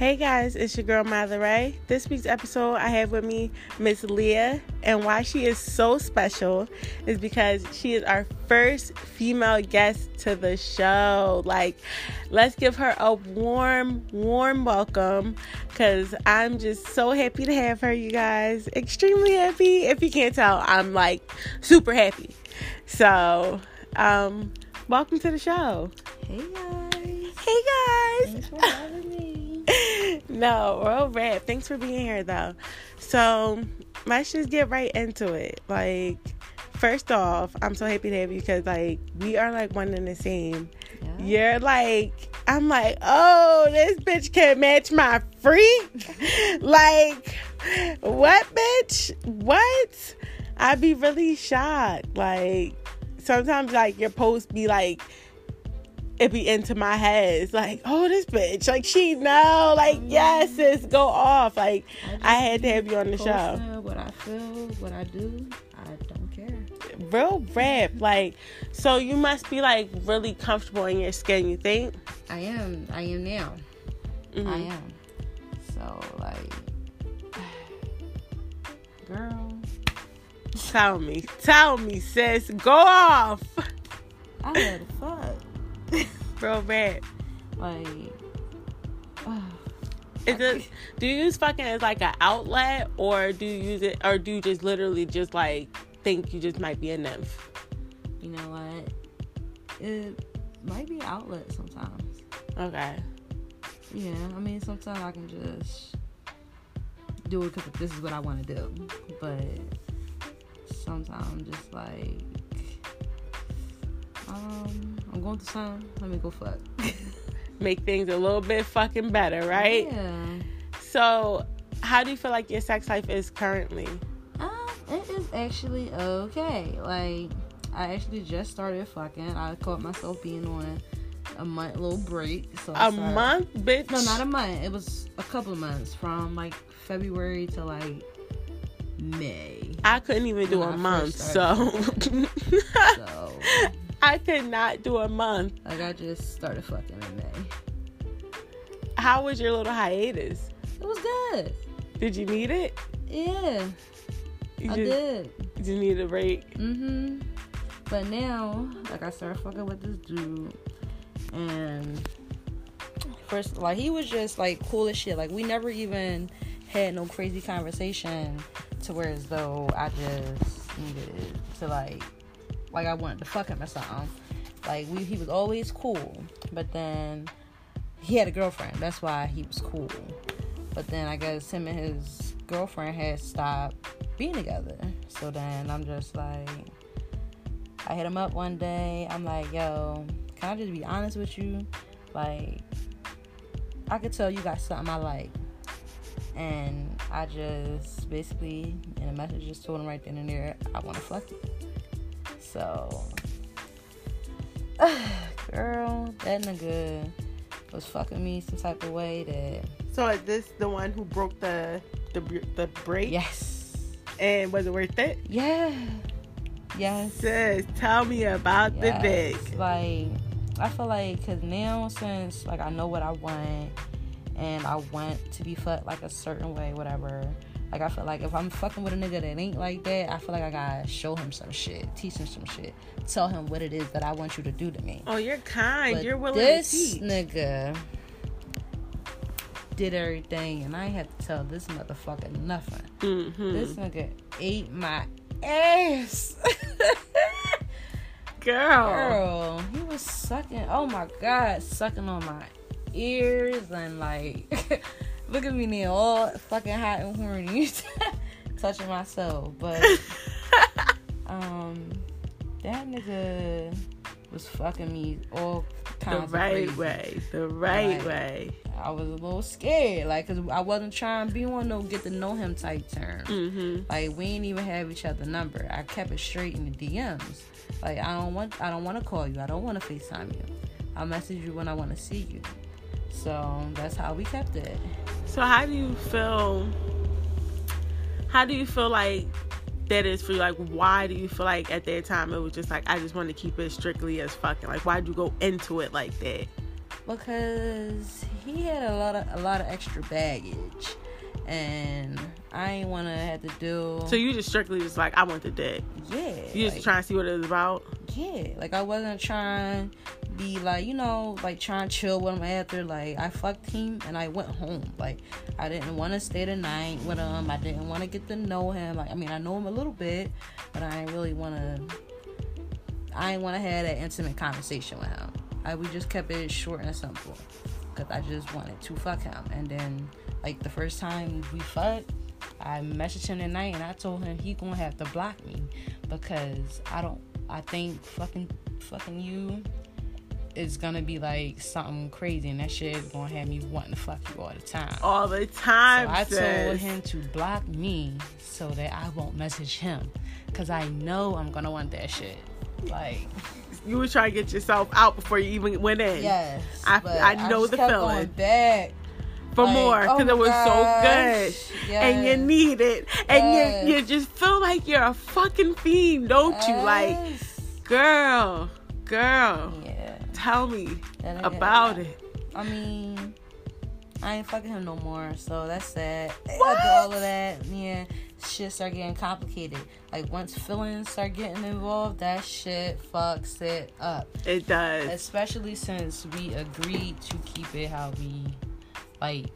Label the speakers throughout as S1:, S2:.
S1: Hey guys, it's your girl Mother Ray. This week's episode, I have with me Miss Leah, and why she is so special is because she is our first female guest to the show. Like, let's give her a warm, warm welcome because I'm just so happy to have her, you guys. Extremely happy. If you can't tell, I'm like super happy. So, um, welcome to the show.
S2: Hey guys.
S1: Hey guys.
S2: Thanks for having me.
S1: No, real rap. Thanks for being here though. So let's just get right into it. Like, first off, I'm so happy to have you because like we are like one and the same.
S2: Yeah.
S1: You're like, I'm like, oh, this bitch can match my freak. like, what, bitch? What? I'd be really shocked. Like, sometimes like your posts be like it be into my head. It's like, oh, this bitch, like she know, like yes, sis, go off. Like
S2: just
S1: I had to have you on the show.
S2: What I feel, what I do, I don't care.
S1: Real rap, like so you must be like really comfortable in your skin. You think?
S2: I am. I am now. I
S1: Mhm.
S2: am. So like, girl,
S1: Tell me, tell me, sis, go off.
S2: I had to fuck.
S1: Real rap.
S2: like, uh,
S1: Is it? Do you use fucking as like an outlet, or do you use it, or do you just literally just like think you just might be a nymph?
S2: you know what? It might be outlet sometimes.
S1: Okay.
S2: Yeah, I mean, sometimes I can just do it because this is what I want to do. But sometimes I'm just like, um, I'm going through something. Let me go fuck.
S1: Make things a little bit fucking better, right?
S2: Yeah.
S1: So, how do you feel like your sex life is currently?
S2: Um, it is actually okay. Like, I actually just started fucking. I caught myself being on a month little break. So
S1: A month, bitch.
S2: No, not a month. It was a couple of months from like February to like May.
S1: I couldn't even do a month, so
S2: So
S1: I could not do a month.
S2: like I just started fucking in May.
S1: How was your little hiatus?
S2: It was good.
S1: Did you need it?
S2: Yeah,
S1: You
S2: I
S1: just,
S2: did.
S1: you just need a break.
S2: Mm Mhm. But now, like I started fucking with this dude, and first, like he was just like cool as shit. Like we never even had no crazy conversation to where as though I just needed to like, like I wanted to fuck him or something. Like we, he was always cool, but then he had a girlfriend. That's why he was cool. But then I guess him and his girlfriend had stopped being together. So then I'm just like, I hit him up one day. I'm like, yo, can I just be honest with you? Like, I could tell you got something I like. And I just basically, in a message, just told him right then and there, I want to fuck you. So, girl, that nigga was fucking me some type of way that,
S1: So is this the one who broke the the the break?
S2: yes,
S1: And was it worth it?
S2: yeah, yes.
S1: Sis, tell me about the
S2: Yes,
S1: dick.
S2: Like, I feel like, cause now since like I know what I want, and I want to be fucked like a certain way, whatever. Like I feel like if I'm fucking with a nigga that ain't like that, I feel like I gotta show him some shit, teach him some shit, tell him what it is that I want you to do to me.
S1: Oh, you're kind.
S2: But
S1: you're willing
S2: this
S1: to teach.
S2: nigga did everything, and I ain't had to tell this motherfucker nothing.
S1: Mhm.
S2: This nigga ate my ass.
S1: girl.
S2: Girl, he was sucking. Oh my god, sucking on my ears and like, look at me now, all fucking hot and horny, touching myself. But um, that nigga was fucking me all
S1: the
S2: kinds of
S1: right
S2: crazy.
S1: way. The right
S2: Like,
S1: way.
S2: I was a little scared, like, cause I wasn't trying to be on no get to know him type terms.
S1: Mm-hmm.
S2: Like we ain't even have each other number. I kept it straight in the DMs. Like I don't want I don't want to call you. I don't want to FaceTime you. I message you when I want to see you. So that's how we kept it.
S1: So how do you feel? How do you feel like that is for you? Like, why do you feel like at that time it was just like I just want to keep it strictly as fucking? Like, why'd you go into it like that?
S2: because he had a lot of a lot of extra baggage, and I ain't want to have to do.
S1: So you just strictly just like I want the dick.
S2: yeah,
S1: You just
S2: like,
S1: trying to see what it was about.
S2: yeah, like I wasn't trying be like you know like trying to chill with him after like I fucked him and I went home. Like I didn't want to stay the night with him. I didn't want to get to know him. Like I mean I know him a little bit but I ain't really want to I ain't want to have that intimate conversation with him. I we just kept it short and simple because I just wanted to fuck him. And then like the first time we fucked I messaged him at night and I told him he gonna have to block me because I don't I think fucking fucking you is gonna be like something crazy and that shit is gonna have me wanting to fuck you all the time.
S1: All the time.
S2: so I told him to block me so that I won't message him. Cause I know I'm gonna want that shit. Like
S1: you were trying to get yourself out before you even went in.
S2: yes.
S1: I- I know
S2: just
S1: the feeling.
S2: Back.
S1: For
S2: Like,
S1: more, because
S2: oh
S1: it was
S2: my
S1: so
S2: gosh,
S1: good. And you need it. And
S2: Yes.
S1: you, you just feel like you're a fucking fiend, don't you? Like, girl, girl,
S2: Yeah.
S1: Tell me about
S2: it. I mean, I ain't fucking him no more, so that's sad.
S1: What?
S2: After all of that, yeah, shit start getting complicated. Like once feelings start getting involved, that shit fucks it up.
S1: It does.
S2: Especially since we agreed to keep it how we like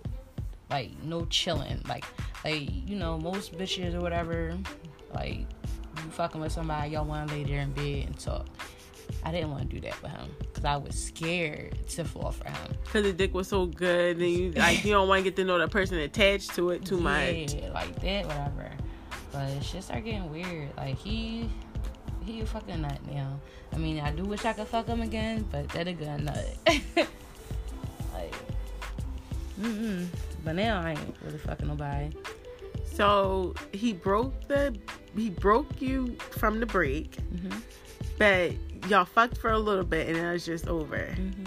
S2: like no chilling. Like like, you know, most bitches or whatever, like you fucking with somebody, y'all wanna lay there in bed and talk. I didn't want to do that with him because I was scared to fall for him.
S1: Because the dick was so good, and you like you don't want to get to know the person attached to it too much.
S2: Yeah, like that, whatever. But shit started getting weird. Like he, he a fucking nut now. I mean, I do wish I could fuck him again, but that a good nut. like, mm But now I ain't really fucking nobody.
S1: So he broke the he broke you from the break,
S2: Mhm.
S1: but y'all fucked for a little bit, and it was just over.
S2: Mhm.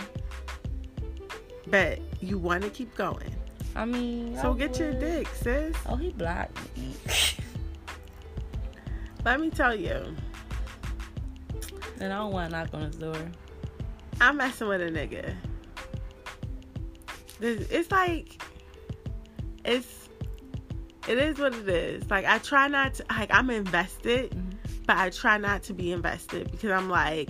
S1: But you want to keep going.
S2: I mean,
S1: So
S2: I
S1: get your
S2: would-
S1: dick, sis.
S2: Oh, he blocked me.
S1: Let me tell you,
S2: and I don't want to knock on his door.
S1: I'm messing with a nigga. This- It's like, it's, it is what it is. Like I try not to, like I'm invested,
S2: Mhm.
S1: But I try not to be invested because I'm like,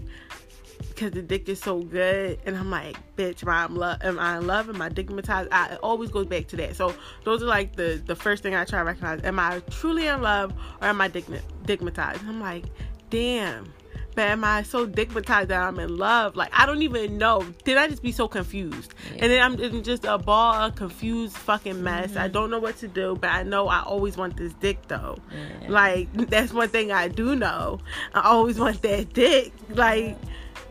S1: because the dick is so good, and I'm like, bitch, am I in love? Am I in love? Am I digmatized? I, it always goes back to that. So those are like the the first thing I try to recognize. Am I truly in love or am I digma- digmatized? I'm like, damn. But am I so digmatized that I'm in love? Like I don't even know. Did I just be so confused? And then I'm in just a ball of confused fucking mess. I mm-hmm. don't know what to do, but I know I always want this dick though.
S2: Yeah.
S1: Like that's one thing I do know. I always want that dick. Like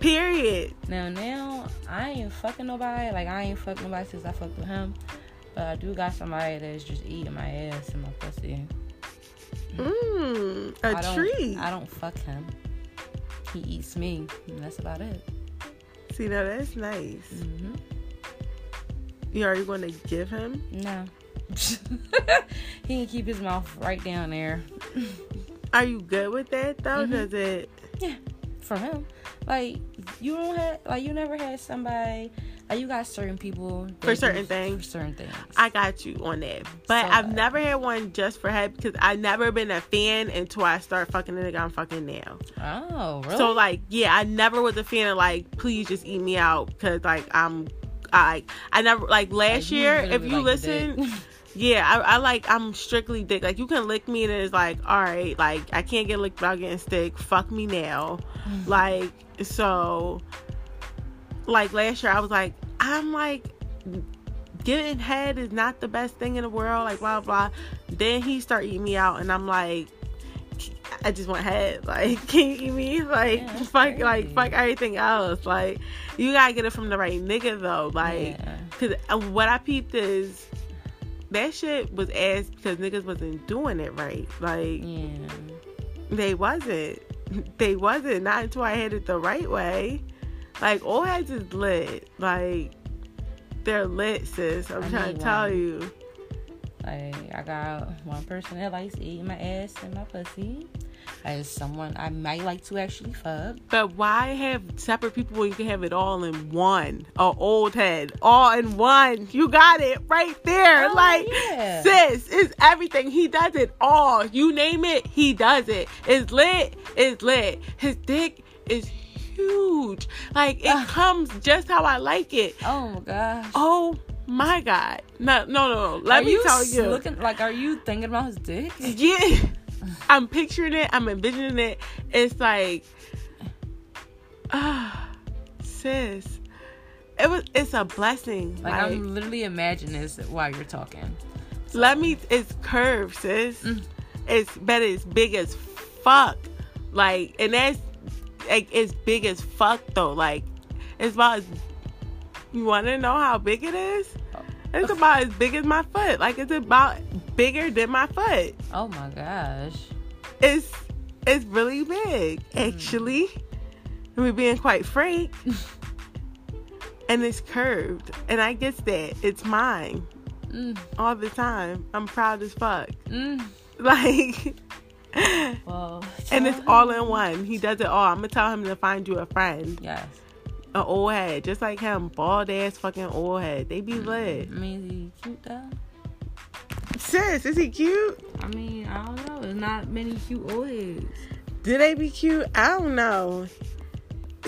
S1: period.
S2: Now, now I ain't fucking nobody. Like I ain't fucking nobody since I fucked with him. But I do got somebody that's just eating my ass and my pussy.
S1: Mmm,
S2: I
S1: a
S2: don't,
S1: treat.
S2: I don't fuck him. He eats me, and that's about it.
S1: See, now that's nice.
S2: hmm
S1: Yeah, are You going to give him?
S2: No. he can keep his mouth right down there.
S1: Are you good with that though?
S2: Mhm.
S1: Does it?
S2: Yeah, for him, like you don't have, like you never had somebody, Uh, you got certain people
S1: For certain things.
S2: For certain things.
S1: I got you on that, but
S2: So-
S1: I've never had one just for head because I've never been a fan until I start fucking the nigga I'm fucking now.
S2: oh, really?
S1: So like, yeah, I never was a fan of like, please just eat me out because like I'm, I I never like last
S2: Like,
S1: year. If you
S2: like
S1: listen, yeah, I, I like I'm strictly dick. Like you can lick me and it's like, all right, like I can't get licked without getting stick. Fuck me now, like so. Like last year, I was like, I'm like. Getting head is not the best thing in the world, like blah blah. Then he start eating me out, and I'm like, I just want head. Like, can you eat me? Like,
S2: Yeah,
S1: fuck, like fuck everything else. Like, you gotta get it from the right nigga though. Like,
S2: Yeah.
S1: cause uh, what I peeped is that shit was ass because niggas wasn't doing it right. Like,
S2: yeah.
S1: they wasn't. They wasn't. Not until I had it the right way. Like, all heads is lit. Like, they're lit, sis. I'm
S2: I
S1: trying to tell
S2: one.
S1: you.
S2: Like I got one person that likes eating my ass and my pussy. as someone I might like to actually fuck.
S1: But why have separate people when you can have it all in one? A old head, all in one. You got it right there.
S2: Oh,
S1: like,
S2: yeah.
S1: sis, it's everything. He does it all. You name it, he does it. It's lit, it's lit. His dick is huge. Like, it
S2: Ugh.
S1: comes just how I like it.
S2: Oh my gosh.
S1: Oh my God. No, no, no. Let
S2: are
S1: me
S2: you
S1: tell you.
S2: Looking like, are you thinking about his dick?
S1: Yeah. I'm picturing it. I'm envisioning it. It's like, ah, sis. It was. It's a blessing.
S2: Like,
S1: Like,
S2: I'm literally imagining this while you're talking.
S1: let me. It's curved, sis.
S2: Mm.
S1: It's but it's big as fuck. Like, and that's like it's big as fuck though. Like, it's about. As, you want to know how big it is? It's about as big as my foot. Like, it's about bigger than my foot.
S2: Oh my gosh.
S1: it's it's really big actually and we're being quite frank and it's curved and i guess that it's mine
S2: Mm,
S1: all the time i'm proud as fuck
S2: mm.
S1: like
S2: Well,
S1: and it's all in one. He does it all. I'm gonna tell him to find you a friend.
S2: Yes.
S1: an old head. Just like him. Bald ass fucking old head. They be lit.
S2: I mean, is he cute though?
S1: sis is he cute?
S2: I mean, I don't know. There's not many cute old heads.
S1: do they be cute? I don't know.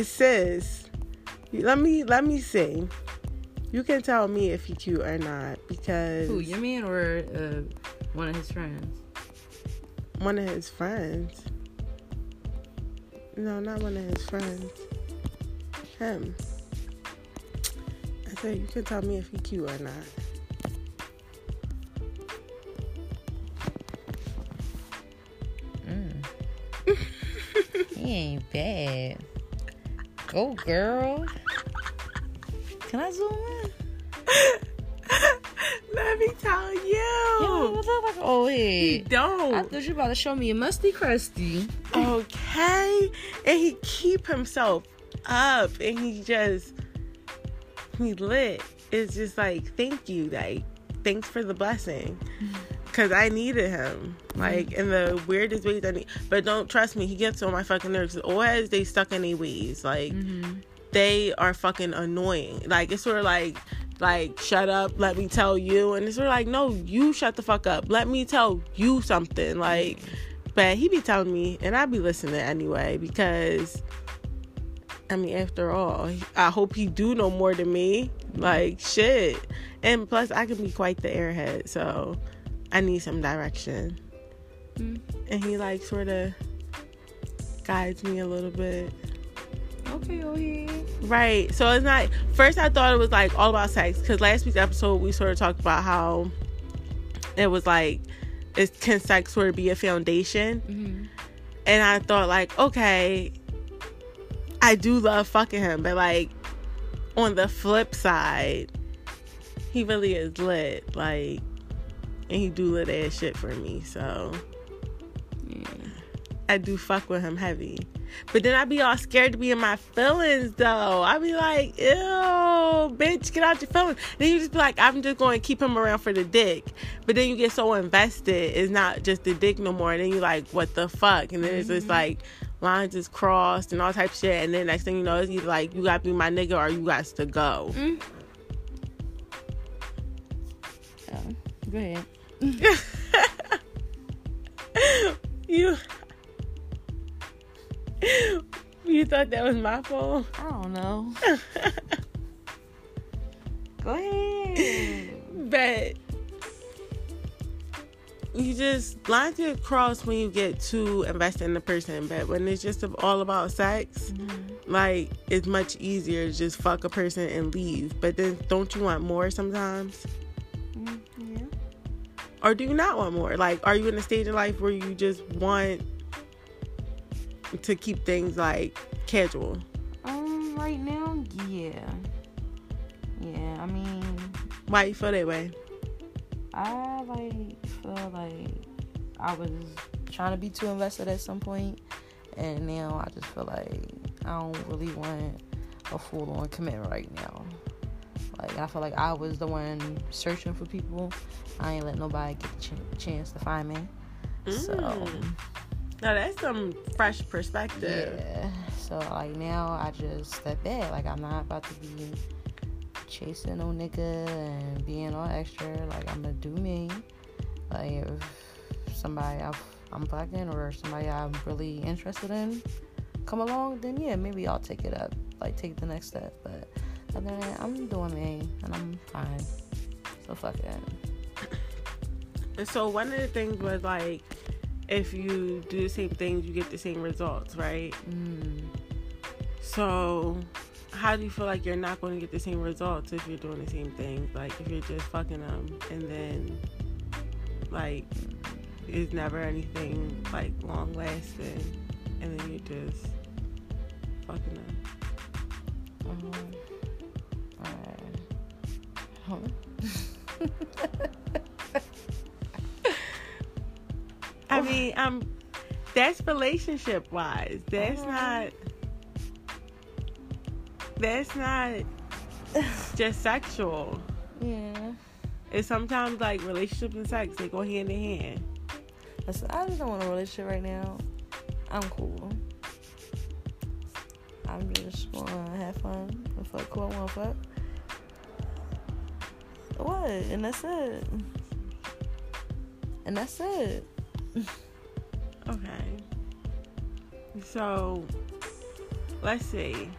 S1: Sis let me let me see. You can tell me if he cute or not because
S2: Who, your man or uh, one of his friends?
S1: one of his friends no not one of his friends him i said you can tell me if he cute or not
S2: Mm. he ain't bad. Go, girl. Can I zoom in?
S1: let me tell
S2: Yo,
S1: you
S2: you look like an old
S1: he
S2: don't. I thought you about to show me. A musty crusty.
S1: okay. And he keep himself up. And he just he lit. It's just like thank you. Like thanks for the blessing. Because i needed him. Like in the weirdest ways i need but don't trust me. He gets on my fucking nerves. Heads they stuck in their ways. Like
S2: Mm-hmm.
S1: they are fucking annoying. Like it's sort of like like shut up let me tell you. And it's sort of like no you shut the fuck up. Let me tell you something. Like but he be telling me and i be listening anyway because i mean after all i hope he do know more than me. Like shit. And plus i can be quite the airhead so i need some direction.
S2: Mm.
S1: and he like sort of guides me a little bit
S2: Okay, old.
S1: Right. So it's not. First, I thought it was like all about sex because last week's episode we sort of talked about how it was like, is can sex sort of be a foundation?
S2: Mm-hmm.
S1: And I thought like, okay, I do love fucking him, but like on the flip side, he really is lit. Like, and he do lit ass shit for me. So
S2: Yeah.
S1: I do fuck with him heavy. But then I be all scared to be in my feelings though. I be like, ew, bitch, get out your feelings. Then you just be like, I'm just going to keep him around for the dick. But then you get so invested, it's not just the dick no more. And then you like, what the fuck? And then it's just like lines is crossed and all type of shit. And then next thing you know, it's either like you got to be my nigga or you got to go.
S2: Mm. Oh, go ahead.
S1: you. You thought that was my fault?
S2: I don't know. Go ahead.
S1: but you just lines get crossed when you get too invested in the person. But when it's just all about sex, like it's much easier to just fuck a person and leave. But then don't you want more sometimes?
S2: Mm, yeah.
S1: Or do you not want more? Like, are you in a stage of life where you just want to keep things like casual?
S2: Um, right now, yeah. Yeah, I mean,
S1: Why you feel that way?
S2: I like feel like I was trying to be too invested at some point, and now I just feel like I don't really want a full on commitment right now. Like I feel like I was the one searching for people. I ain't let nobody get the ch- chance to find me. So
S1: Mm. No, that's some fresh perspective.
S2: Yeah. So like now I just step back. Like I'm not about to be chasing no nigga and being all extra. Like I'm gonna do me. Like if somebody i am fucking or somebody I'm really interested in come along, then yeah, maybe I'll take it up. Like take the next step. But other than that, I'm doing me and I'm fine. So fuck it.
S1: And so one of the things was like if you do the same things, you get the same results, right?
S2: Mm.
S1: So, how do you feel like you're not going to get the same results if you're doing the same things? Like, if you're just fucking them and then, like, it's never anything, like, long lasting, and then you're just fucking them.
S2: Um,
S1: I mean, um, that's relationship wise. That's uh-huh. not. That's not just sexual.
S2: Yeah.
S1: It's sometimes like relationships and sex they go hand in hand.
S2: Listen, I just don't want a relationship right now. I'm cool. I'm just wanna have fun and fuck who I wanna fuck. What? And that's it. And that's it.
S1: okay. So, let's see.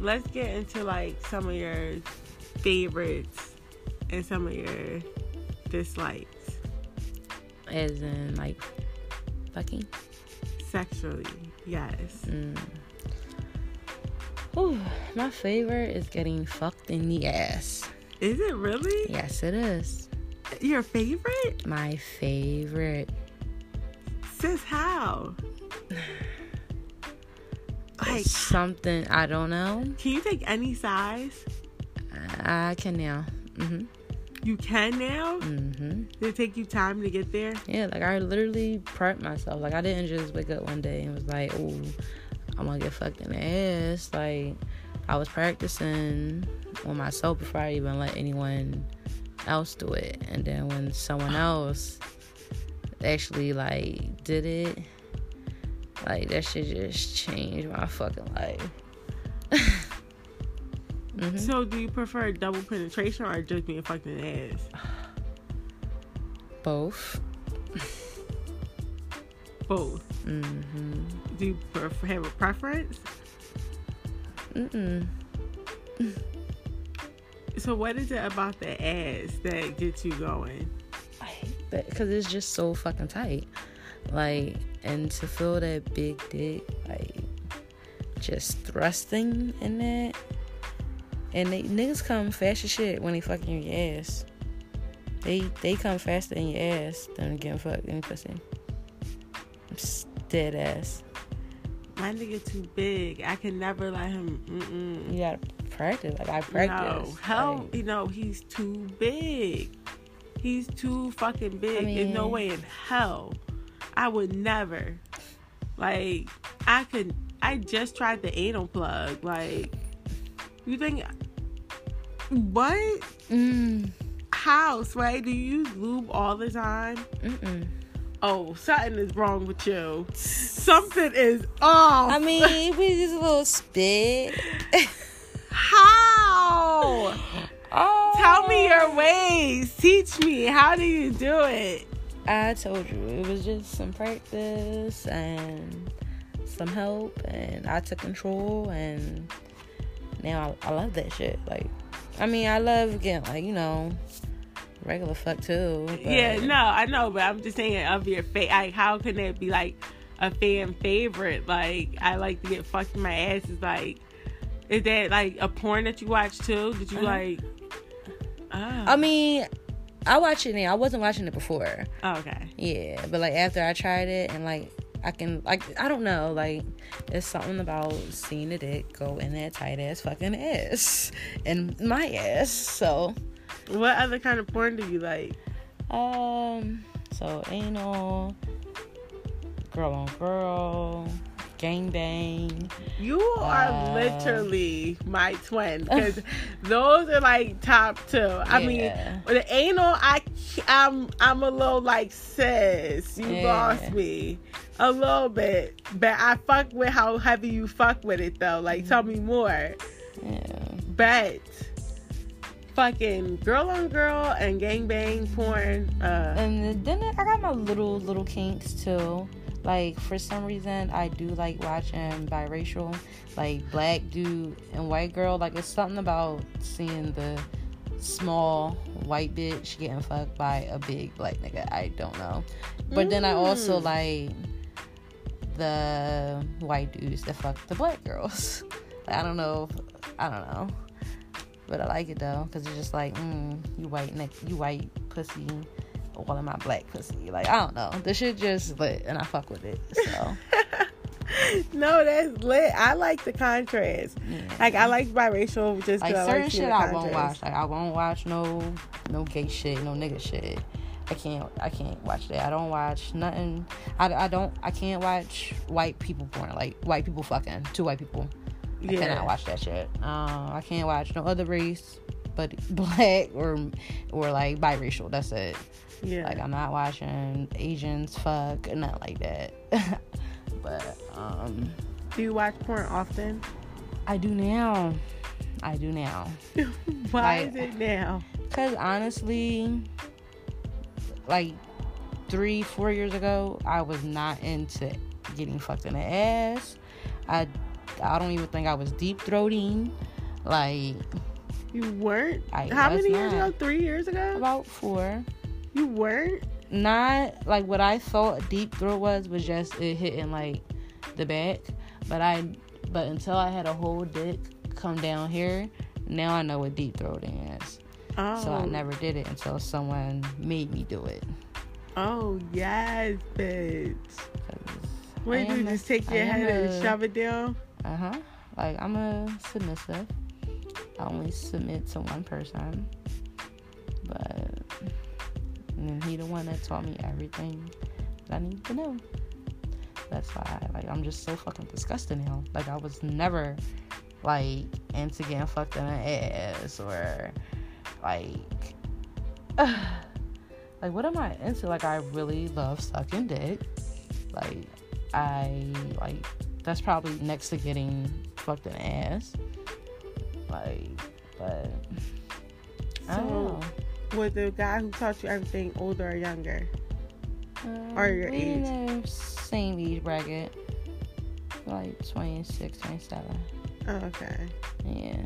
S1: Let's get into like some of your favorites and some of your dislikes.
S2: As in, like, fucking?
S1: Sexually, yes.
S2: Mm. Ooh, my favorite is getting fucked in the ass.
S1: Is it really?
S2: Yes, it is.
S1: Your favorite?
S2: My favorite.
S1: Sis, how?
S2: like something I don't know.
S1: Can you take any size?
S2: I can now. hmm
S1: You can now?
S2: hmm
S1: Did it take you time to get there?
S2: Yeah, like I literally prepped myself. Like I didn't just wake up one day and was like, "Oh, I'm gonna get fucked in the ass." Like I was practicing on myself before I even let anyone else do it. And then when someone else actually like did it, like that should just change my fucking life.
S1: mm-hmm. So do you prefer double penetration or just being fucked in the ass?
S2: Both.
S1: Both.
S2: Mm-hmm.
S1: Do you prefer, have a preference?
S2: Mm-mm.
S1: So what is it about the ass that gets you going?
S2: Because it's just so fucking tight. Like, and to feel that big dick, like, just thrusting in that. And they niggas come fast as shit when they fucking your ass. They they come faster in your ass than getting fucked in pussy. dead ass.
S1: My nigga too big. I can never let him. Mm-mm.
S2: You gotta practice. Like I practice.
S1: No, hell, like, you know he's too big. He's too fucking big. I mean, There's no way in hell I would never. Like I could. I just tried the anal plug. Like you think what?
S2: Mm.
S1: How, Sway? Do you use lube all the time?
S2: Mm-mm.
S1: Oh, something is wrong with you. Something is off.
S2: I mean, we just a little spit.
S1: How?
S2: Oh.
S1: Tell me your ways. Teach me. How do you do it?
S2: I told you it was just some practice and some help, and I took control, and now I, I love that shit. Like, I mean, I love getting like you know regular fuck too. But...
S1: Yeah, no, I know, but I'm just saying of your face. Like, how can it be like a fan favorite? Like, I like to get fucked in my ass. Is like, is that like a porn that you watch too? Did you uh-huh. like?
S2: Oh. I mean, I watch it now. I wasn't watching it before.
S1: Oh, okay.
S2: Yeah, but like after I tried it and like I can like I don't know like it's something about seeing a dick go in that tight ass fucking ass and my ass. So
S1: what other kind of porn do you like?
S2: Um, so anal, girl on girl, Gangbang.
S1: You are
S2: Uh,
S1: literally my twin because those are like top two. I
S2: Yeah.
S1: mean, the anal, I I'm I'm a little like sis. You
S2: Yeah.
S1: lost me a little bit, but I fuck with how heavy you fuck with it though. Like, tell me more.
S2: Yeah.
S1: But fucking girl on girl and gangbang porn. Uh,
S2: And then I got my little little kinks too. Like for some reason, I do like watching biracial, like black dude and white girl. Like it's something about seeing the small white bitch getting fucked by a big black nigga. I don't know. But then I also
S1: Mm.
S2: like the white dudes that fuck the black girls. I don't know. I don't know. But I like it though, because it's just like, mm, you white neck, you white pussy, all of my black pussy. Like I don't know, the shit just lit, and I fuck with it. So
S1: no, that's lit. I like the contrast.
S2: yeah.
S1: Like I like biracial just 'cause
S2: like
S1: I like
S2: shit I won't watch. Like I won't watch no no gay shit, no nigga shit. I can't I can't watch that. I don't watch nothing. I, I don't I can't watch white people porn. Like white people fucking two white people. I cannot watch that shit. Um, I can't watch no other race but black or or like biracial. That's it.
S1: Yeah.
S2: Like I'm not watching Asians fuck, not like that. but um,
S1: Do you watch porn often?
S2: I do now. I do now.
S1: Why
S2: Like-
S1: is it now?
S2: Cause honestly, like three, four years ago, I was not into getting fucked in the ass. I, I don't even think I was deep throating. Like
S1: You weren't.
S2: I
S1: How many years
S2: not.
S1: ago? Three years ago?
S2: about four.
S1: You weren't.
S2: Not like what I thought a deep throat was was just it hitting like the back. But I, but until I had a whole dick come down here, now I know what deep throating is.
S1: Oh.
S2: So I oh. never did it until someone made me do it.
S1: Oh yes, bitch. What do you just take your
S2: I
S1: head and
S2: a-
S1: shove it down?
S2: Uh huh. Like I'm a submissive. I only submit to one person. But he the one that taught me everything that I need to know. That's why like I'm just so fucking disgusted now. Like I was never like into getting fucked in the ass or like like what am I into? Like I really love sucking dick. Like I like that's probably next to getting fucked in the ass. Like, but I don't
S1: So-
S2: know.
S1: Was the guy who taught you everything older or younger?
S2: Um,
S1: or your age?
S2: same age bracket, like 26, 27.
S1: Oh, okay.
S2: Yeah,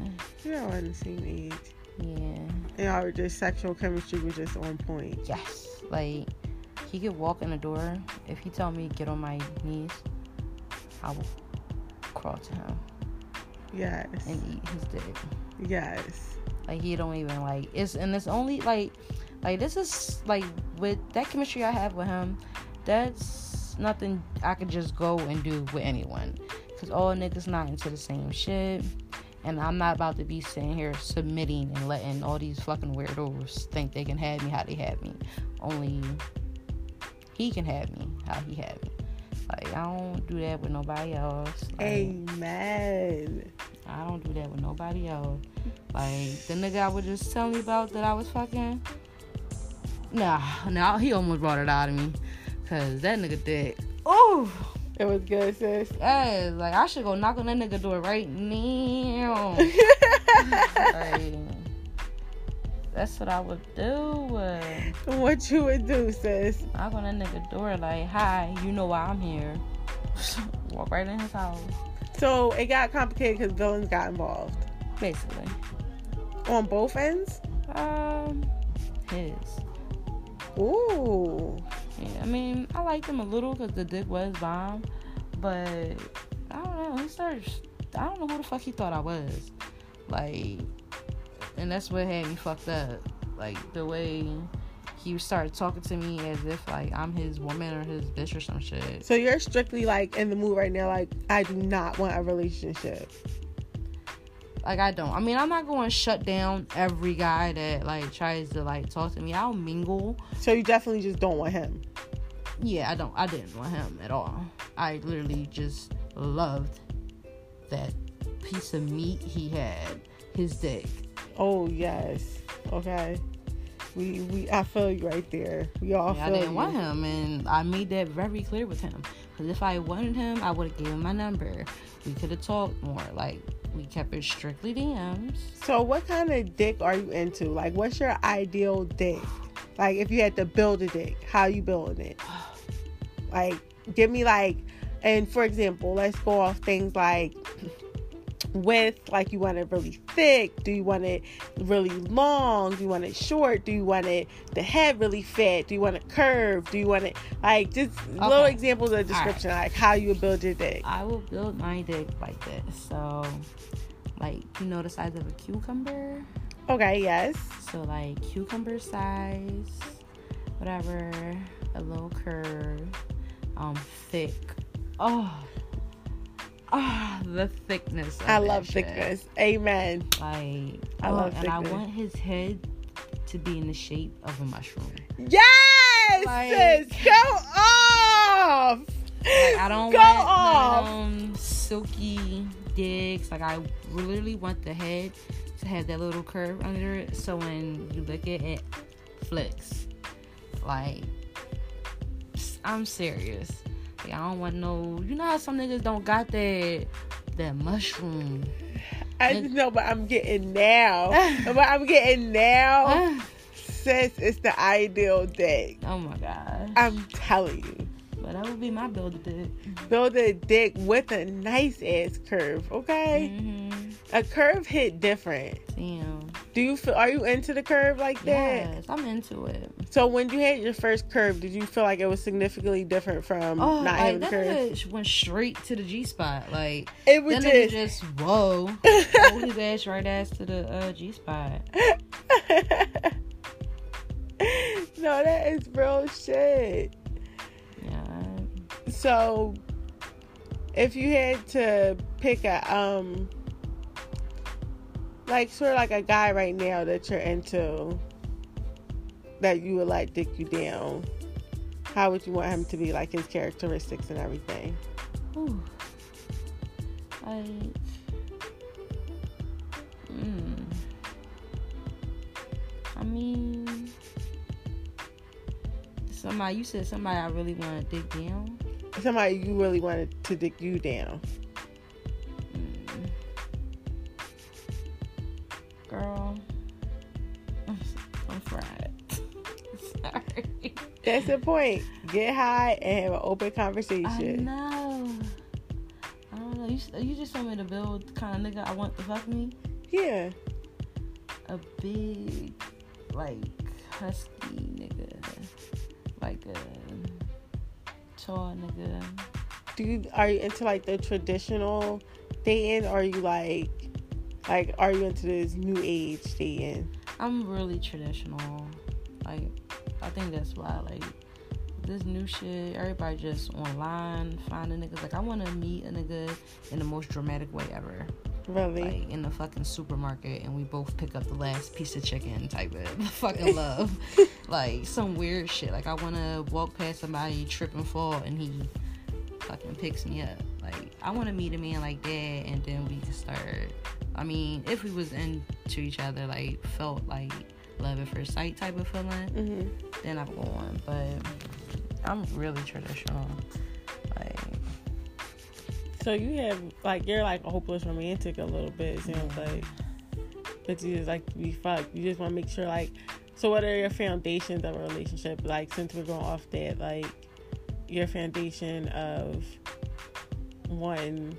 S1: You all in the same age.
S2: yeah,
S1: And y'all were just sexual chemistry was just on point.
S2: yes. Like he could walk in the door. If he told me get on my knees, I will crawl to him
S1: Yes.
S2: and eat his dick.
S1: Yes.
S2: Like he don't even like it's and it's only like like this is like with that chemistry I have with him, that's nothing I could just go and do with anyone. Cause all niggas not into the same shit. And I'm not about to be sitting here submitting and letting all these fucking weirdos think they can have me how they have me. Only he can have me how he had me. Like I don't do that with nobody else. Like,
S1: Amen.
S2: I don't do that with nobody else. Like the nigga I was just telling you about that I was fucking. Nah, nah, he almost brought it out of me, cause that nigga dick. Oh,
S1: It was good, sis.
S2: yeah, like I should go knock on that nigga door right now. like, that's what I would do. uh,
S1: what you would do, sis?
S2: Knock on that nigga door like, hi, you know why I'm here. Walk right in his house,
S1: So it got complicated because villains got involved
S2: basically.
S1: on both ends.
S2: Um, his.
S1: Ooh.
S2: Yeah, I mean, I liked him a little because the dick was bomb, but I don't know. He started. I don't know who the fuck he thought I was. Like, and that's what had me fucked up. Like the way he started talking to me as if like I'm his woman or his bitch or some shit.
S1: So you're strictly like in the mood right now. Like I do not want a relationship.
S2: Like I don't. I mean, I'm not going to shut down every guy that like tries to like talk to me. I'll mingle.
S1: So you definitely just don't want him.
S2: Yeah, I don't. I didn't want him at all. I literally just loved that piece of meat he had, his dick.
S1: Oh yes. Okay. We we I feel you right there. We all
S2: Yeah, I didn't
S1: you.
S2: want him, and I made that very clear with him. Because if I wanted him, I would have given him my number. We could have talked more. Like we kept it strictly DMs.
S1: So what kind of dick are you into? Like what's your ideal dick? Like if you had to build a dick, how you building it? Like give me like and for example, let's go off things like width, like you want it really thick, do you want it really long, do you want it short, do you want it the head really fat, do you want it curved, do you want it like just little examples of description, like how you would build your dick.
S2: I will build my dick like this. So, like you know the size of a cucumber.
S1: Okay, yes.
S2: So like cucumber size, whatever, a little curve, um, thick. Oh, ah, the thickness. Of
S1: I love
S2: shit.
S1: thickness. Amen.
S2: Like,
S1: I
S2: oh,
S1: love
S2: and I want his head to be in the shape of a mushroom.
S1: Yes,
S2: Like-
S1: sis, go off.
S2: Like, I don't
S1: go
S2: want
S1: off.
S2: them silky dicks. Like I literally want the head to have that little curve under it, so when you lick it, it flicks. Like I'm serious. Like, I don't want no. You know how some niggas don't got that that mushroom.
S1: I just know, but I'm getting now. but I'm getting now. Sis, it's the ideal day.
S2: oh my god.
S1: I'm telling you.
S2: But that would be my build a dick.
S1: Build a dick with a nice ass curve, okay?
S2: Mm-hmm.
S1: A curve hit different.
S2: Damn.
S1: Do you feel? Are you into the curve like that?
S2: Yes, I'm into it.
S1: So when you had your first curve, did you feel like it was significantly different from
S2: Oh,
S1: not
S2: like
S1: having the
S2: that
S1: curve?
S2: went straight to the G spot. Like
S1: It was just.
S2: just whoa, hold his ass right ass to the uh, G spot.
S1: no, that is real shit. So, if you had to pick a um, like sort of like a guy right now that you're into, that you would like dick you down, how would you want him to be? Like his characteristics and everything.
S2: Whew. like, mm. I mean, somebody you said somebody I really want to dig down.
S1: Somebody you really wanted to dick you down.
S2: Girl, I'm, fried. Sorry.
S1: That's the point. Get high and have an open conversation.
S2: I know. I don't know. You, you just told me to build the kind of nigga I want to fuck me.
S1: Yeah.
S2: A big, like, husky nigga. Like a nigga.
S1: Do you are you into like the traditional dating or are you like like are you into this new age dating?
S2: I'm really traditional. Like, I think that's why, like, this new shit, everybody just online finding niggas. Like, I want to meet a nigga in the most dramatic way ever.
S1: Really?
S2: like in the fucking supermarket and we both pick up the last piece of chicken type of fucking love. Like some weird shit. Like i want to walk past somebody trip and fall and he fucking picks me up. Like i want to meet a man like that and then we can start i mean if we was into each other like felt like love at first sight type of feeling
S1: hmm
S2: then i'm going but i'm really traditional
S1: So you have like you're like a hopeless romantic a little bit. It sounds mm-hmm. like, but you just like be fucked. You just want to make sure like. So what are your foundations of a relationship? Like since we're going off that, like your foundation of one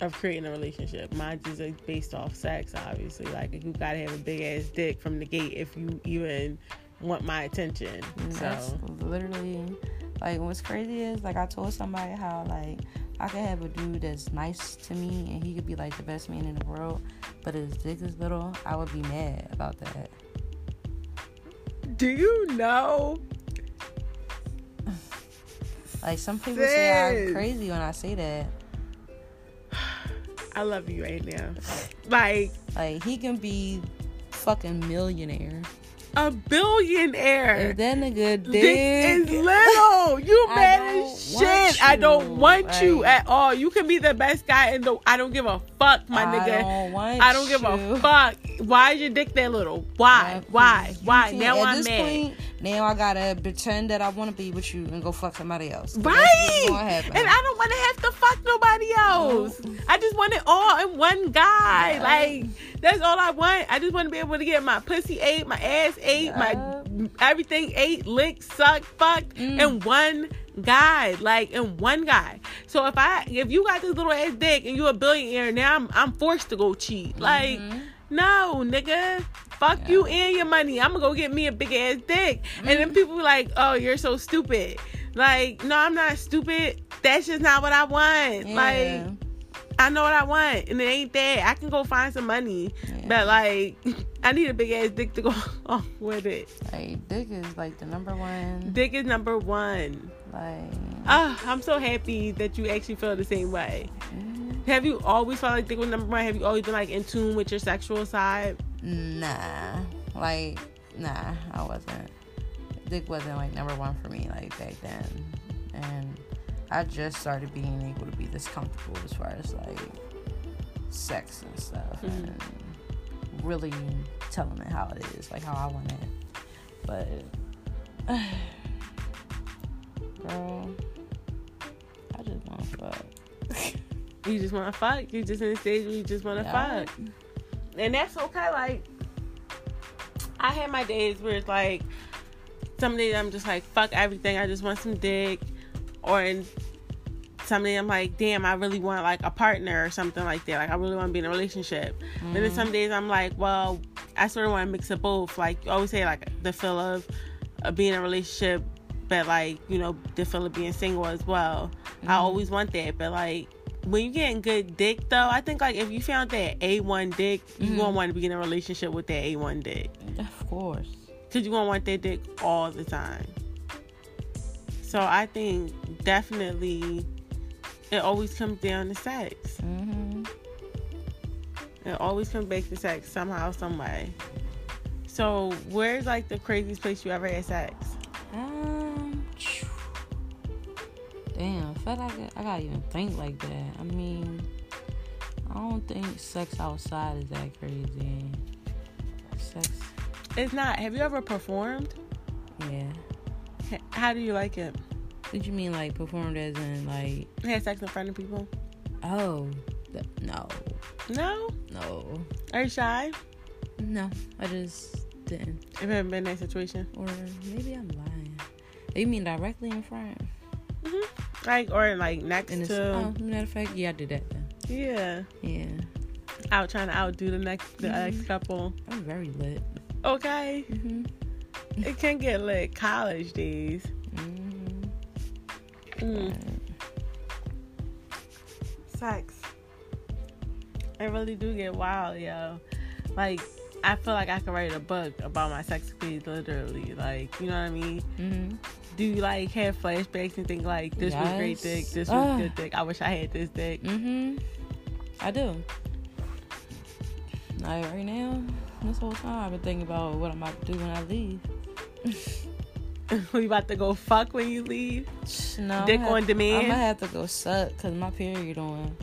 S1: of creating a relationship. Mine is like based off sex, obviously. Like you gotta have a big ass dick from the gate if you even want my attention.
S2: Mm, that's
S1: So
S2: literally like what's crazy is like I told somebody how like I could have a dude that's nice to me and he could be like the best man in the world, but his dick is little. I would be mad about that.
S1: do you know?
S2: Like some people say I'm crazy when I say that.
S1: I love you right now. Like
S2: Like he can be fucking millionaire
S1: a billionaire.
S2: If that nigga
S1: Dick
S2: dick,
S1: is little. You
S2: I
S1: mad as shit. I don't want you at all. You can be the best guy in the. I don't give a fuck, my
S2: I
S1: nigga.
S2: don't want
S1: I don't give
S2: you.
S1: a fuck. Why is your dick that little? Why? Why? Why?
S2: can't-
S1: Now
S2: at
S1: I'm mad.
S2: Point, now I gotta pretend that I want to be with you and go fuck somebody else.
S1: Right.
S2: what's gonna happen.
S1: And I don't want to have to fuck nobody else. I just want it all in one guy. Like that's all I want. I just want to be able to get my pussy ate, my ass ate,
S2: Yeah.
S1: my everything ate, lick, suck, fuck
S2: Mm.
S1: in one guy. Like in one guy. So if I if you got this little ass dick and you a billionaire, now I'm I'm forced to go cheat. Like
S2: Mhm.
S1: no, nigga. Fuck
S2: Yeah.
S1: you and your money. I'm gonna go get me a big ass dick. And then
S2: Mhm.
S1: people be like, oh, you're so stupid. Like, no, I'm not stupid. That's just not what I want.
S2: Yeah.
S1: Like, I know what I want, and it ain't that. I can go find some money,
S2: Yeah.
S1: but like, I need a big ass dick to go off with it.
S2: like dick is like the number one.
S1: Dick is number one.
S2: Like,
S1: Ah, I'm so happy that you actually feel the same way.
S2: mm,
S1: Have you always felt like dick was number one? Have you always been like in tune with your sexual side?
S2: nah, like nah, I wasn't. Dick wasn't like number one for me like back then, and I just started being able to be this comfortable as far as like sex and stuff,
S1: Mhm.
S2: and really telling it how it is, like how I want it. But girl, I just want to fuck.
S1: You just want to fuck. You just in the stage where you just want to
S2: Yeah.
S1: fuck. and that's okay. Like, I had my days where it's like, some days I'm just like, fuck everything. I just want some dick. Or in some days I'm like, damn, I really want like a partner or something like that. Like, I really want to be in a relationship. But then some days I'm like, well, I sort of want to mix of both. Like, you always say, like, the feel of, of being in a relationship, but like, you know, the feel of being single as well. I always want that. But like, when you getting good dick though, I think like if you found that A1 dick, you
S2: Mhm.
S1: gonna want to be in a relationship with that A1 dick.
S2: Of course.
S1: Cause you gonna want that dick all the time. So I think definitely it always comes down to sex.
S2: hmm
S1: It always comes back to sex somehow, some way. So where's like the craziest place you ever had sex?
S2: Um, damn, I feel like I, I gotta even think like that. I mean, I don't think sex outside is that crazy. Sex,
S1: It's not. Have you ever performed?
S2: yeah.
S1: How do you like it?
S2: What you mean, like performed as in like?
S1: Had sex in front of people?
S2: Oh, no,
S1: No.
S2: no,
S1: Are you shy?
S2: no. I just didn't.
S1: Have you ever been in that situation?
S2: Or maybe I'm lying. You mean directly in front?
S1: hmm Like or like next
S2: it's
S1: to
S2: oh, matter of fact, yeah, I did that then.
S1: yeah.
S2: Yeah,
S1: Out trying to outdo the next the
S2: Mhm.
S1: ex couple.
S2: I'm very lit.
S1: Okay.
S2: hmm
S1: It can get lit college days.
S2: hmm
S1: Mm. Sex. I really do get wild, yo. Like I feel like I could write a book about my sex days, literally. Like, you know what I mean?
S2: hmm
S1: Do you like have flashbacks and think like this was great
S2: Yes.
S1: dick, this was
S2: Ah.
S1: good dick, I wish I had this dick.
S2: hmm I do. Like right now, this whole time I've been thinking about what I'm about to do when I leave.
S1: we about to go fuck when you leave.
S2: No,
S1: Dick on demand?
S2: I'm gonna have to go suck because my period on.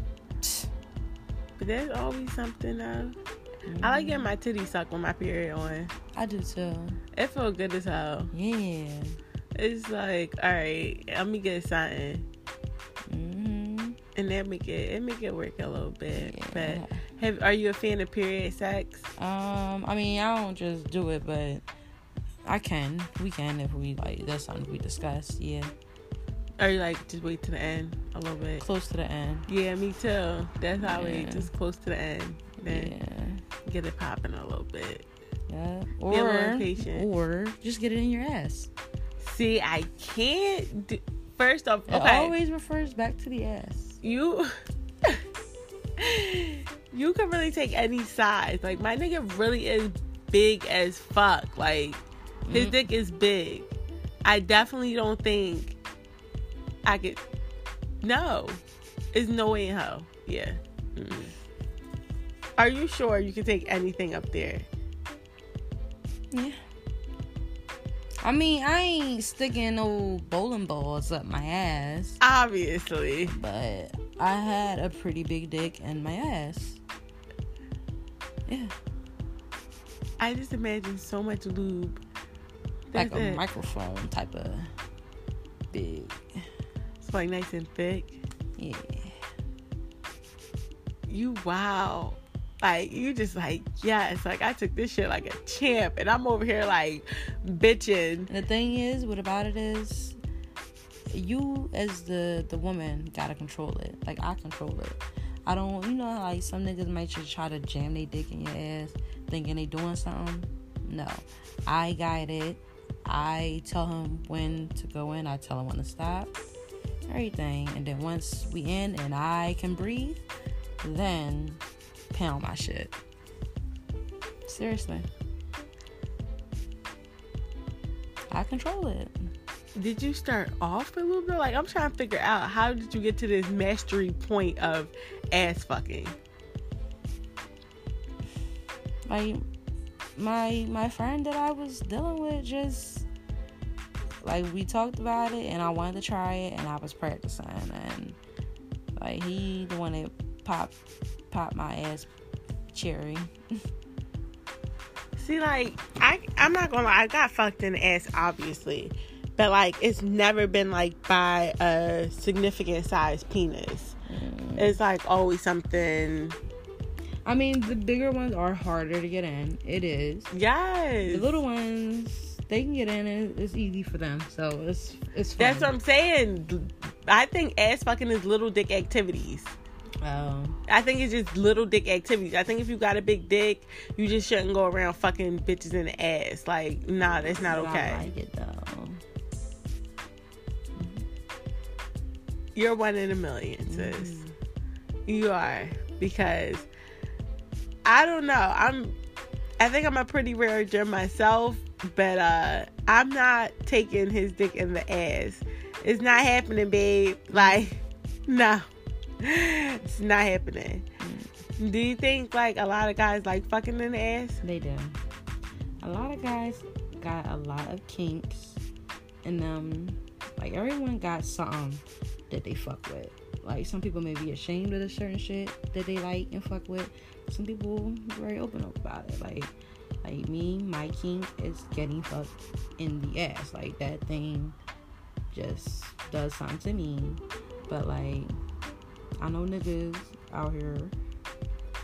S1: But there's always something though. I like getting my titty sucked with my period on.
S2: I do too.
S1: It feel good as hell.
S2: Yeah.
S1: It's like, all right, let me get something,
S2: hmm
S1: and that make it it make it work a little bit.
S2: Yeah.
S1: But have are you a fan of period sex?
S2: Um, I mean, I don't just do it, but I can. We can if we like. That's something we discuss. Yeah,
S1: Or you like just wait to the end a little bit?
S2: close to the end.
S1: Yeah, me too. That's how we just close to the end. Then
S2: Yeah,
S1: get it popping a little bit.
S2: yeah.
S1: Be a little
S2: Or
S1: patient.
S2: or just get it in your ass.
S1: See, I can't. Do, first off,
S2: It
S1: okay,
S2: always refers back to the ass.
S1: you. you can really take any size. Like my nigga really is big as fuck. Like his
S2: Mm.
S1: dick is big. I definitely don't think I could. No, it's no way in hell. Yeah. Mm-mm. Are you sure you can take anything up there?
S2: Yeah. I mean, I ain't sticking no bowling balls up my ass.
S1: Obviously.
S2: But I had a pretty big dick in my ass. Yeah.
S1: I just imagine so much lube.
S2: Like a microphone type of big.
S1: It's like nice and thick.
S2: Yeah.
S1: You wow. Like you just like yes, like I took this shit like a champ, and I'm over here like bitching.
S2: And the thing is, what about it is, you as the the woman gotta control it. Like I control it. I don't, you know, like some niggas might just try to jam their dick in your ass, thinking they doing something. No, I guide it. I tell him when to go in. I tell him when to stop. Everything, and then once we in and I can breathe, then pound my shit. Seriously. I control it.
S1: Did you start off a little bit? Like I'm trying to figure out how did you get to this mastery point of ass fucking?
S2: my my my friend that I was dealing with just like we talked about it and I wanted to try it and I was practicing and like he the one that popped popped my ass cherry.
S1: See, like I, I'm not gonna lie, I got fucked in the ass, obviously, but like it's never been like by a significant size penis. Mm. It's like always something.
S2: I mean the bigger ones are harder to get in. It is.
S1: Yes,
S2: The little ones they can get in and it's easy for them. So it's it's fun.
S1: That's what I'm saying. I think ass fucking is little dick activities.
S2: Oh.
S1: I think it's just little dick activities. I think if you got a big dick, you just shouldn't go around fucking bitches in the ass. Like, nah, that's not okay.
S2: I like it though.
S1: You're one in a million, sis. Mm-hmm. You are because I don't know. I'm. I think I'm a pretty rare gem myself, but uh I'm not taking his dick in the ass. It's not happening, babe. Like, no, it's not happening. Do you think like a lot of guys like fucking in the ass?
S2: They do. A lot of guys got a lot of kinks, and um, like everyone got something that they fuck with. Like some people may be ashamed of a certain shit that they like and fuck with. Some people very open up about it. Like, like me, my kink is getting fucked in the ass. Like that thing just does something to me. But like, I know niggas out here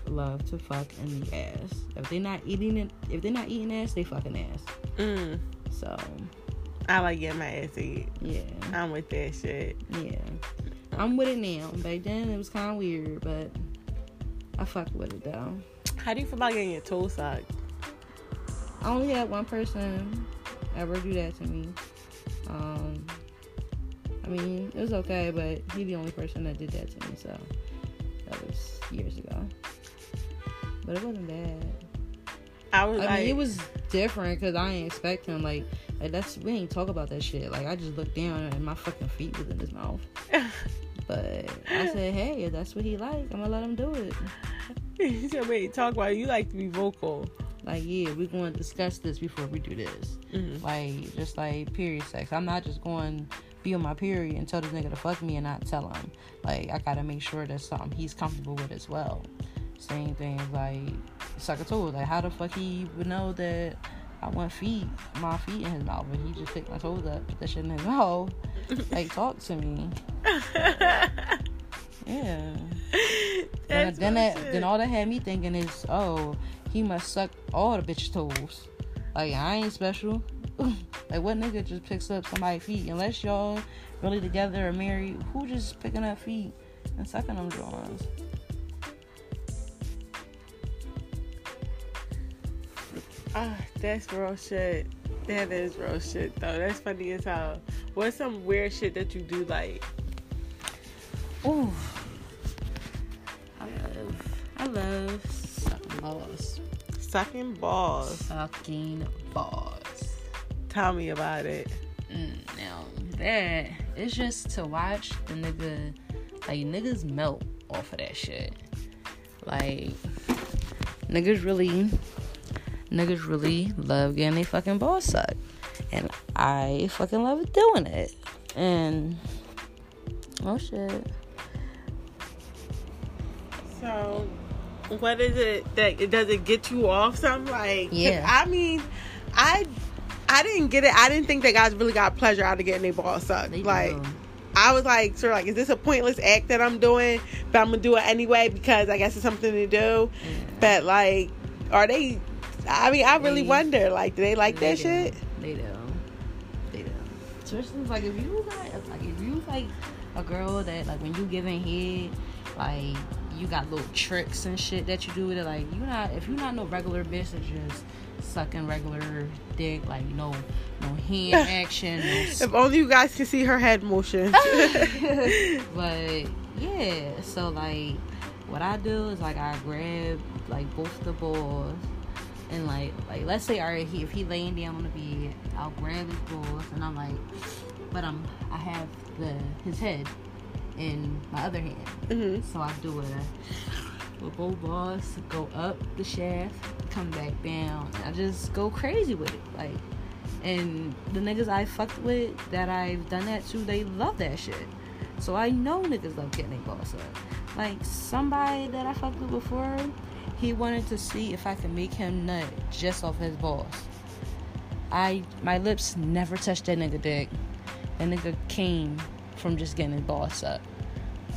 S2: love to fuck in the ass. If they're not eating it, if they're not eating ass, they fucking ass.
S1: Mm,
S2: So
S1: I like getting my ass eat.
S2: yeah,
S1: I'm with that shit.
S2: yeah. I'm with it now. Back then it was kind of weird, but I fuck with it though.
S1: How do you feel about getting your toes sucked?
S2: I only had one person ever do that to me. Um, I mean, it was okay, but he the only person that did that to me. So that was years ago. But it wasn't bad.
S1: I was
S2: I
S1: like,
S2: mean, it was different because I ain't expect him. Like, like that's we ain't talk about that shit. Like, I just looked down and my fucking feet was in his mouth. But I said, hey, if that's what he like, I'm gonna let him do it.
S1: You said, wait, talk about it. You like to be vocal.
S2: Like, yeah, we're going to discuss this before we do this.
S1: Mhm.
S2: Like, just like period sex. I'm not just going be on my period and tell this nigga to fuck me and not tell him. Like, I gotta make sure that's something he's comfortable with as well. Same thing like suck a toes. Like, how the fuck he would know that I want feet, my feet in his mouth, and he just picked my toes up, put that shit in his mouth. like, talk to me. Yeah. Then, then,
S1: my
S2: that,
S1: shit.
S2: then all that had me thinking is, oh, he must suck all the bitch toes. Like I ain't special. like what nigga just picks up somebody's feet? Unless y'all really together or married, who just picking up feet and sucking them drawings?
S1: Ah, that's real shit. That is real shit though. That's funny as hell. What's some weird shit that you do like?
S2: Ooh. I love, I love sucking balls.
S1: Sucking balls.
S2: Sucking balls.
S1: Tell me about it.
S2: Mm, now that it's just to watch the nigga like niggas melt off of that shit. Like niggas really niggas really love getting they fucking balls sucked. and I fucking love doing it. And oh shit.
S1: So, what is it that it does it get you off? Something like
S2: Yeah.
S1: I mean, I I didn't get it. I didn't think that guys really got pleasure out of getting their balls sucked.
S2: They
S1: like.
S2: do.
S1: I was like, sort of like, is this a pointless act that I'm doing? But I'm gonna do it anyway because I guess it's something to do. But like, are they? I mean, I really
S2: They-
S1: wonder. Like, do they like
S2: They
S1: that
S2: do.
S1: shit?
S2: They do. They do. Especially like if you got like if you like a girl that like when you giving head, like you got little tricks and shit that you do with it. Like you not if you're not no regular bitch that just sucking regular dick, like no no hand action, no
S1: If only you guys could see her head motion.
S2: but yeah, so like what I do is like I grab like both the balls and like like let's say alright he if he laying down on the bed, I'll grab his balls and I'm like but I'm I have the his head in my other hand.
S1: hmm
S2: So I do it with both balls, go up the shaft, come back down. And I just go crazy with it. Like and the niggas I fucked with that I've done that to, they love that shit. So I know niggas love getting their balls up. Like somebody that I fucked with before, he wanted to see if I could make him nut just off his balls. I my lips never touched that nigga dick. That nigga came from just getting his balls up.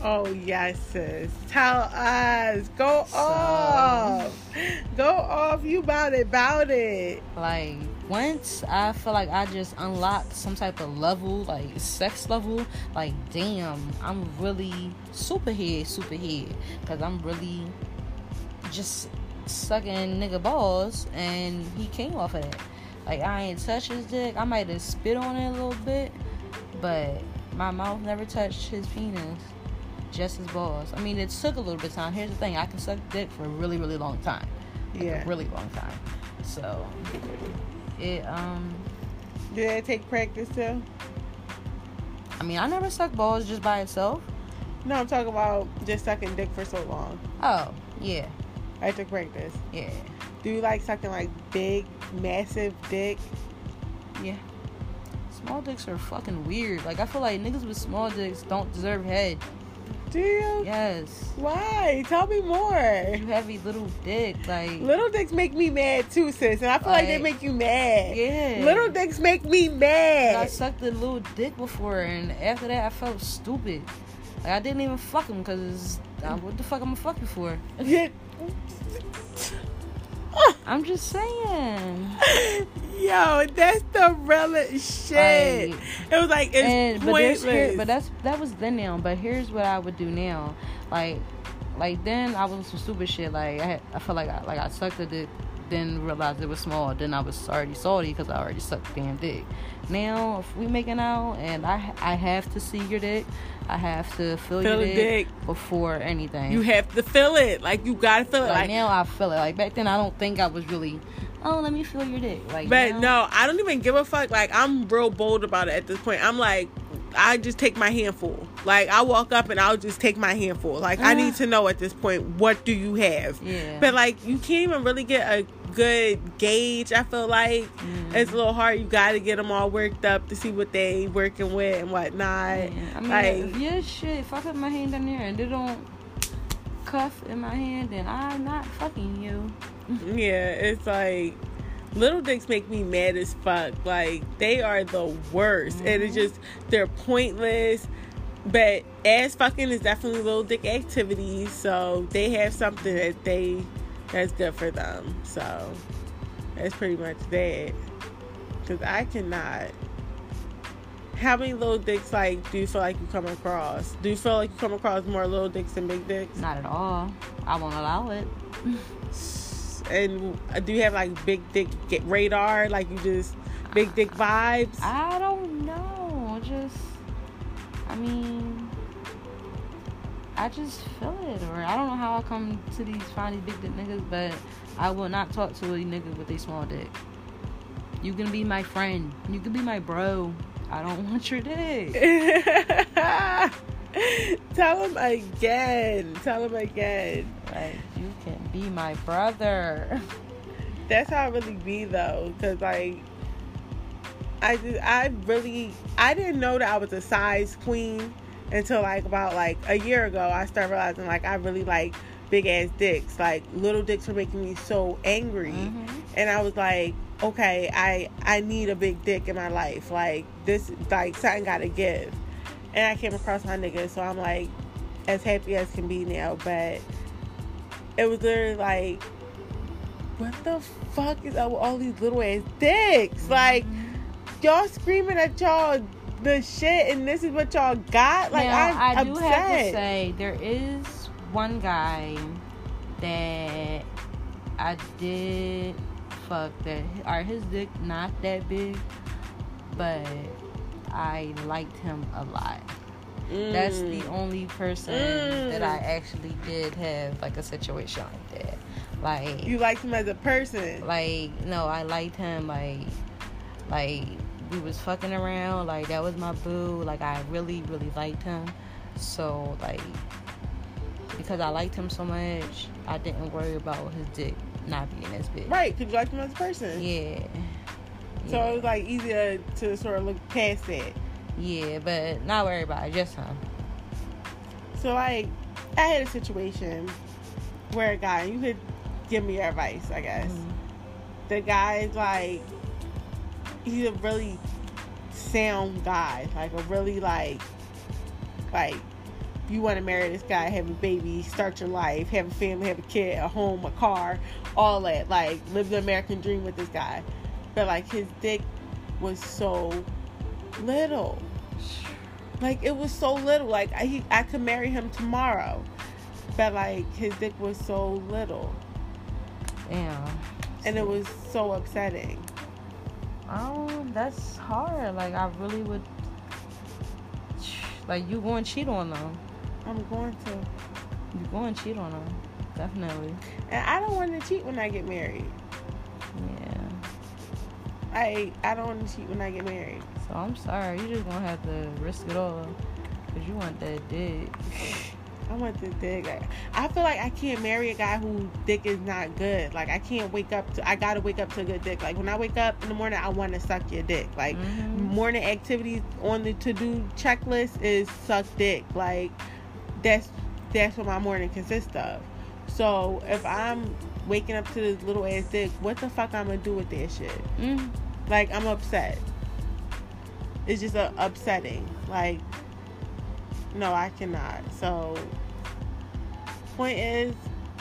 S1: Oh yes, sis. Tell us. Go
S2: So-
S1: off. Go off. You about it. About it.
S2: like once I feel like I just unlocked some type of level, like sex level, like damn, I'm really super head, super head, cause I'm really just sucking nigga balls, and he came off of that. Like I ain't touch his dick. I might have spit on it a little bit, but my mouth never touched his penis. Just his balls. I mean, it took a little bit of time. Here's the thing: I can suck dick for a really, really long time like
S1: Yeah.
S2: a really long time. So it um
S1: Did that take practice too?
S2: I mean I never sucked balls just by itself.
S1: No, I'm talking about just sucking dick for so long.
S2: Oh, yeah,
S1: I took practice.
S2: yeah,
S1: Do you like sucking like big, massive dick?
S2: yeah. Small dicks are fucking weird. Like I feel like niggas with small dicks don't deserve head.
S1: Do you?
S2: Yes.
S1: Why? Tell me more.
S2: You have a little dick, like
S1: Little dicks make me mad too, sis, and I feel like, they make you mad.
S2: Yeah.
S1: Little dicks make me mad.
S2: I sucked a little dick before, and after that, I felt stupid. Like I didn't even fuck him because what the fuck I'm gonna fuck you for? I'm just saying.
S1: Yo, that's the realest shit.
S2: Like,
S1: it was like it's
S2: and but,
S1: pointless.
S2: here, but that's that was then now. But here's what I would do now. Like, like then I was some stupid shit. Like I, had, I felt like I like I sucked a dick, then realized it was small. Then I was already salty because I already sucked damn dick. Now if we making out and I I have to see your dick, I have to feel,
S1: Feel
S2: your dick,
S1: dick.
S2: before anything.
S1: you have to feel it. Like you gotta feel it.
S2: like,
S1: Like,
S2: now I feel it. Like back then I don't think I was really. Oh, let me feel your dick. Like
S1: but
S2: now,
S1: no, I don't even give a fuck. Like I'm real bold about it at this point. I'm like, I just take my handful. Like I walk up and I'll just take my handful. Like I
S2: Uh.
S1: need to know at this point what do you have.
S2: Yeah.
S1: But like you can't even really get a good gauge. I feel like
S2: Mm.
S1: it's a little hard. You got to get them all worked up to see what they working with and whatnot.
S2: Yeah. I mean,
S1: like
S2: your shit, if I put my hand down there and they don't cuff in my hand, then I'm not fucking you.
S1: yeah, it's like little dicks make me mad as fuck. Like they are the worst, and it's just they're pointless. But ass fucking is definitely little dick activities, so they have something that they that's good for them. So that's pretty much that. Cause I cannot. How many little dicks like do you feel like you come across? Do you feel like you come across more little dicks than big dicks?
S2: Not at all. I won't allow it.
S1: And do you have like big dick get radar? Like you just big dick vibes?
S2: I don't know. Just, I mean, I just feel it, or I don't know how I come to these find these big dick niggas, but I will not talk to a nigga with a small dick. You can be my friend. You can be my bro. I don't want your dick.
S1: Tell him again. Tell him again.
S2: Like you can be my brother.
S1: That's how I really be though, cause like I just, I really I didn't know that I was a size queen until like about like a year ago. I started realizing like I really like big ass dicks. Like little dicks were making me so angry,
S2: Mhm.
S1: and I was like, okay, I I need a big dick in my life. Like this, like something got to give. And I came across my nigga, so I'm like as happy as can be now. But it was literally like, what the fuck is up with all these little ass dicks? Like y'all screaming at y'all the shit, and this is what y'all got. Like
S2: now,
S1: I'm
S2: I do
S1: upset.
S2: have to say there is one guy that I did fuck that. are his dick not that big, but I liked him a lot. That's the
S1: Mm.
S2: only person that I actually did have like a situation like that. Like
S1: You liked him as a person.
S2: like no, I liked him like like we was fucking around, like that was my boo. Like I really, really liked him. So like because I liked him so much, I didn't worry about his dick not being as big.
S1: Right, because you liked him as a person.
S2: Yeah.
S1: So
S2: yeah.
S1: it was like easier to sort of look past it.
S2: Yeah, but not worry about it, just him.
S1: So like, I had a situation where a guy, you could give me your advice, I guess.
S2: Mhm.
S1: The guy's like, he's a really sound guy, like a really like, like, you want to marry this guy, have a baby, start your life, have a family, have a kid, a home, a car, all that, like, live the American dream with this guy. But like, his dick was so little. Like it was so little. Like I, he, I could marry him tomorrow, but like his dick was so little,
S2: Damn.
S1: and it was so upsetting.
S2: Oh, that's hard. Like I really would like you going to cheat on them.
S1: I'm going to,
S2: You going to cheat on them. Definitely.
S1: and I don't want to cheat when I get married.
S2: Yeah.
S1: I I don't want to cheat when I get married.
S2: So I'm sorry, you just gonna have to risk it all. Cause you want that dick.
S1: I want the dick. I, feel like I can't marry a guy who dick is not good. Like I can't wake up to. I gotta wake up to a good dick. Like when I wake up in the morning, I want to suck your dick. Like
S2: Mhm.
S1: morning activities on the to do checklist is suck dick. Like that's that's what my morning consists of. So if I'm waking up to this little ass dick, what the fuck I'm gonna do with that shit?
S2: Mm.
S1: Like I'm upset. It's just uh, upsetting. Like no, I cannot. So point is,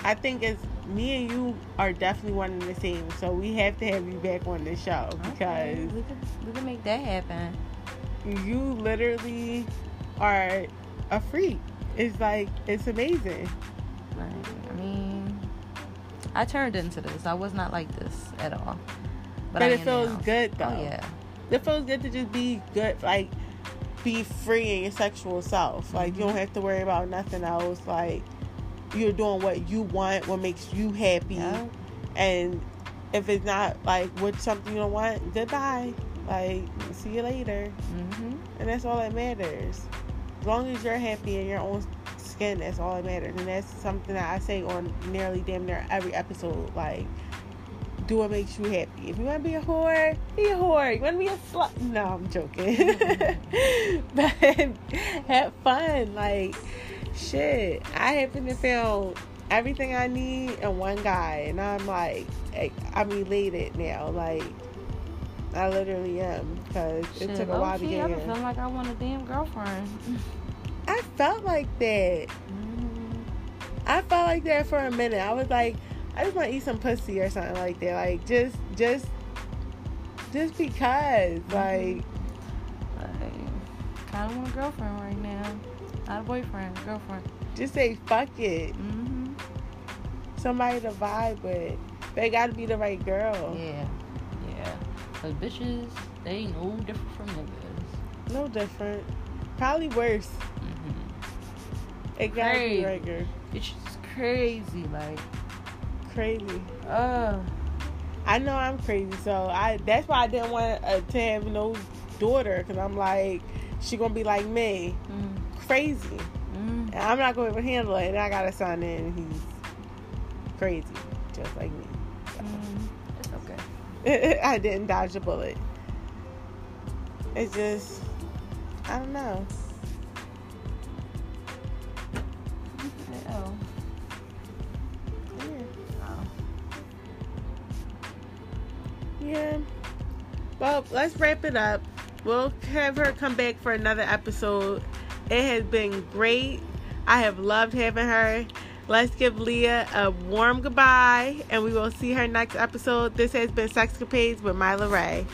S1: I think it's me and you are definitely one and the same. So we have to have you back on the show
S2: Okay,
S1: because
S2: we can we can make that happen.
S1: you literally are a freak. It's like it's amazing.
S2: Like, I mean, I turned into this. I was not like this at all.
S1: But,
S2: I
S1: it feels
S2: now.
S1: good oh, though.
S2: Oh yeah.
S1: It feels good to just be good, like be free in your sexual self. Like you don't have to worry about nothing else. Like you're doing what you want, what makes you happy,
S2: Yeah.
S1: and if it's not like what something you don't want, goodbye. Like see you later,
S2: Mhm.
S1: and that's all that matters. As long as you're happy in your own skin, that's all that matters, and that's something that I say on nearly damn near every episode. Like do what makes you happy. If you want to be a whore, be a whore. You want to be a slut? No, I'm joking. but have fun. Like, shit. I happen to found everything I need in one guy, and I'm like, I'm elated now. Like, I literally am because it took a while to get
S2: I
S1: here.
S2: feeling like I want a damn girlfriend.
S1: I felt like that.
S2: Mhm.
S1: I felt like that for a minute. I was like, I just want to eat some pussy or something like that. Like just, just, just because. Like,
S2: Like, kind of want a girlfriend right now. Not a boyfriend, girlfriend.
S1: just say fuck it.
S2: hmm
S1: Somebody to vibe with. They got to be the right girl.
S2: Yeah, yeah. Cause bitches, they no different from niggas.
S1: No different. Probably worse.
S2: hmm
S1: It got to be right girl.
S2: It's just crazy, like,
S1: Crazy.
S2: uh,
S1: I know I'm crazy, so I. That's why I didn't want uh, to have no daughter, cause I'm like, she gonna be like me,
S2: mm,
S1: crazy.
S2: mm,
S1: And I'm not going to handle it. And I got a son and he's crazy, just like me.
S2: mm. It's okay.
S1: I didn't dodge the bullet. It's just, I don't know. Yeah. Well, let's wrap it up. We'll have her come back for another episode. It has been great. I have loved having her. Let's give Leah a warm goodbye, and we will see her next episode. This has been Sexcapades with Myla Ray.